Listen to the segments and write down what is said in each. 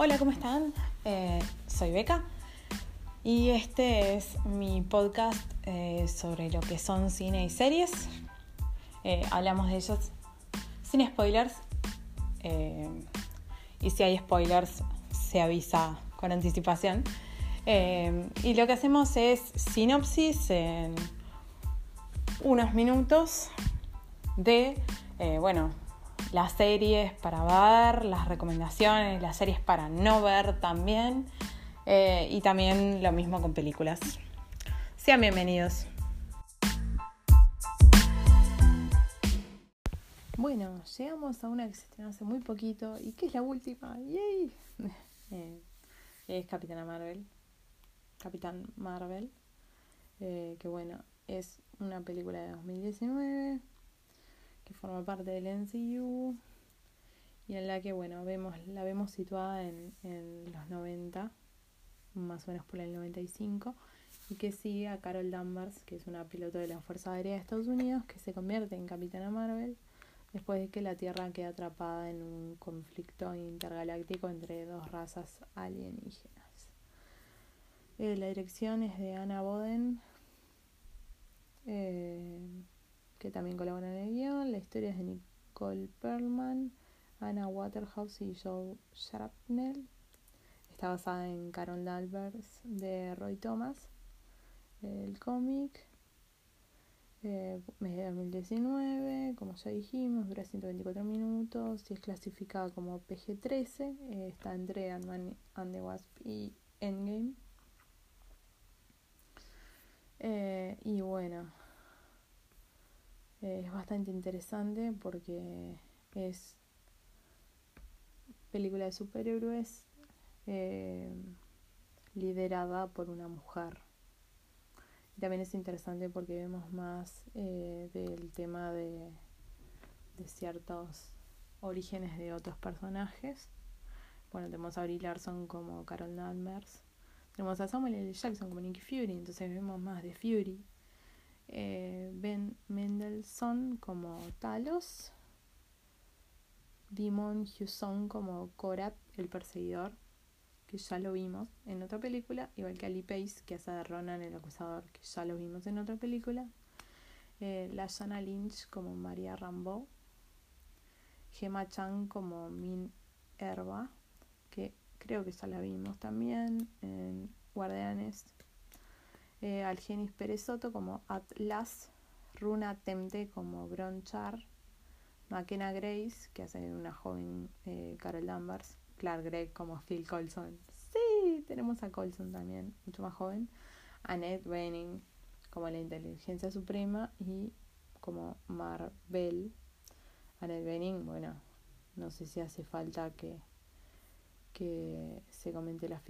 Hola, ¿cómo están? Eh, soy Beca y este es mi podcast eh, sobre lo que son cine y series. Eh, hablamos de ellos sin spoilers y si hay spoilers se avisa con anticipación. y lo que hacemos es sinopsis en unos minutos de, bueno, las series para ver, las recomendaciones, las series para no ver también. Eh, y también lo mismo con películas. Sean bienvenidos. Bueno, llegamos a una que se estrenó hace muy poquito y que es la última. ¡Yay! Eh, es Capitana Marvel. Capitán Marvel. Eh, que bueno, es una película de 2019 que forma parte del NCU y en la que, bueno, vemos, la vemos situada en, en los 90, más o menos por el 95, y que sigue a Carol Danvers, que es una piloto de la Fuerza Aérea de Estados Unidos, que se convierte en Capitana Marvel después de que la Tierra queda atrapada en un conflicto intergaláctico entre dos razas alienígenas. Eh, la dirección es de Anna Boden. Eh, que también colaboran en el guion. La historia es de Nicole Perlman, Anna Waterhouse y Joe Shrapnel. Está basada en Carol Danvers de Roy Thomas. El cómic, eh, mes de 2019, como ya dijimos, dura 124 minutos y es clasificada como PG-13. Eh, está entre Ant-Man and the Wasp y Endgame. Eh, y bueno, es bastante interesante porque es película de superhéroes eh, liderada por una mujer. También es interesante porque vemos más eh, del tema de, de ciertos orígenes de otros personajes. Bueno, tenemos a Brie Larson como Carol Danvers. Tenemos a Samuel L. Jackson como Nicky Fury, entonces vemos más de Fury. Eh, ben Mendelssohn como Talos, Dimon Hewson como Korat, el perseguidor, que ya lo vimos en otra película, igual que Ali Pace, que hace de Ronan el acusador, que ya lo vimos en otra película, eh, la Lashana Lynch como María Rambo, Gemma Chan como Min Herba, que creo que ya la vimos también en Guardianes eh, Algenis Perezoto como Atlas, Runa Temte como Bronchar, McKenna Grace, que hace una joven eh, Carol Danvers, Clark Gregg como Phil Colson. Sí, tenemos a Colson también, mucho más joven. Annette Bening como la inteligencia suprema y como Marvel. Annette Bening, bueno, no sé si hace falta que, que se comente la,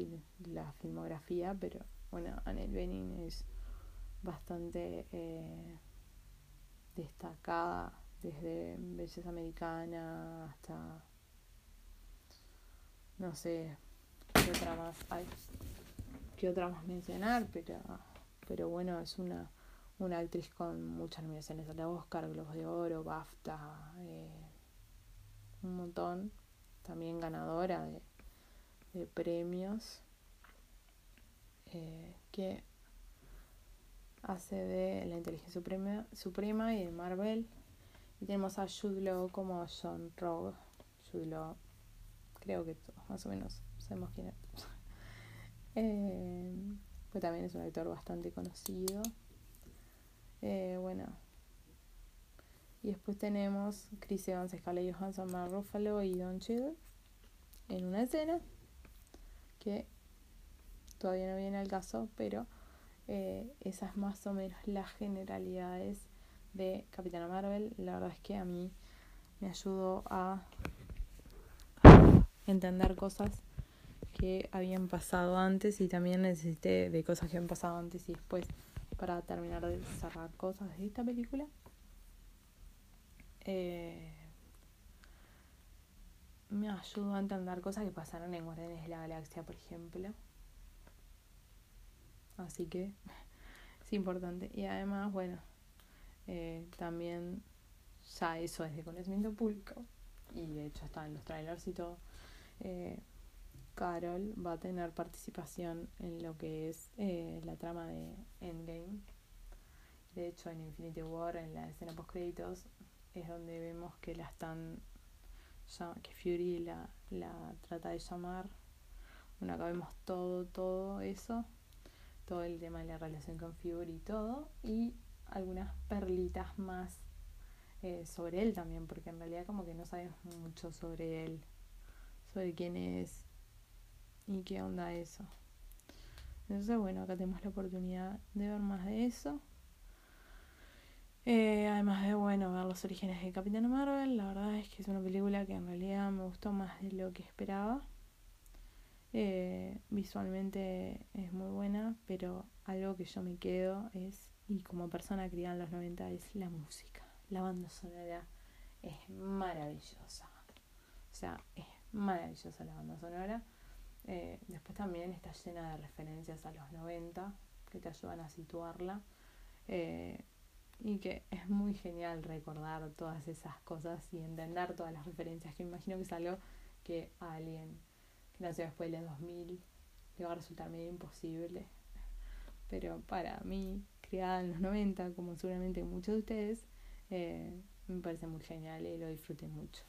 la filmografía, pero bueno, Annette Bening es bastante eh, destacada desde belleza americana hasta no sé qué otra más hay qué otra más mencionar pero pero bueno es una una actriz con muchas nominaciones al Oscar Globos de Oro BAFTA eh, un montón. También ganadora de, de premios eh, que hace de la inteligencia suprema, suprema y de Marvel. Y tenemos a Jude Law como John Rogue. Jude Law, creo que todos más o menos sabemos quién es. eh, pues también es un actor bastante conocido. Eh, bueno. Y después tenemos Chris Evans, Scarlett Johansson, Mark Ruffalo y Don Cheadle en una escena que todavía no viene al caso, pero eh, esas más o menos las generalidades de Capitana Marvel. La verdad es que a mí me ayudó a entender cosas que habían pasado antes y también necesité de cosas que habían pasado antes y después para terminar de cerrar cosas de esta película. Eh, me ayudó a entender cosas que pasaron en Guardianes de la Galaxia, por ejemplo. Así que es importante. Y además, bueno, eh, también ya eso es de conocimiento público. Y de hecho está en los trailers y todo. Eh, Carol va a tener participación en lo que es eh, la trama de Endgame. De hecho, en Infinity War, en la escena post créditos, es donde vemos que la están que Fury la, la trata de llamar. Bueno, acá vemos todo, todo eso, todo el tema de la relación con Fury y todo, y algunas perlitas más eh, sobre él también, porque en realidad como que no sabemos mucho sobre él, sobre quién es y qué onda eso. Entonces, bueno, acá tenemos la oportunidad de ver más de eso. Eh, además de, bueno, ver los orígenes de Capitán Marvel, la verdad es que es una película que en realidad me gustó más de lo que esperaba. Eh, visualmente es muy buena, pero algo que yo me quedo es, y como persona criada en los 90, es la música. La banda sonora es maravillosa. O sea, es maravillosa la banda sonora. Eh, después también está llena de referencias a los 90 que te ayudan a situarla. Eh, y que es muy genial recordar todas esas cosas y entender todas las referencias, que imagino que es algo que alguien nació después de los 2000 le va a resultar medio imposible. Pero para mí, criada en los 90, como seguramente muchos de ustedes, eh, me parece muy genial y lo disfruté mucho.